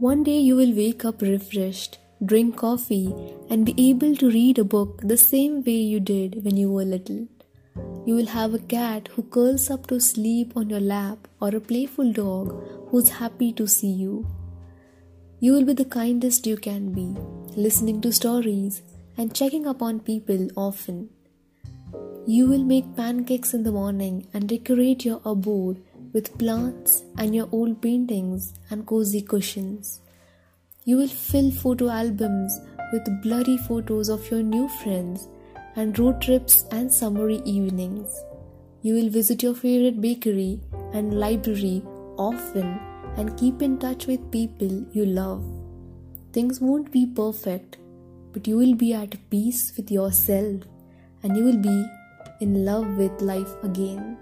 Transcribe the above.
One day you will wake up refreshed, drink coffee, and be able to read a book the same way you did when you were little. You will have a cat who curls up to sleep on your lap or a playful dog who's happy to see you. You will be the kindest you can be, listening to stories and checking up on people often. You will make pancakes in the morning and decorate your abode with plants and your old paintings and cozy cushions. You will fill photo albums with blurry photos of your new friends and road trips and summery evenings. You will visit your favorite bakery and library often and keep in touch with people you love. Things won't be perfect, but you will be at peace with yourself and you will be in love with life again.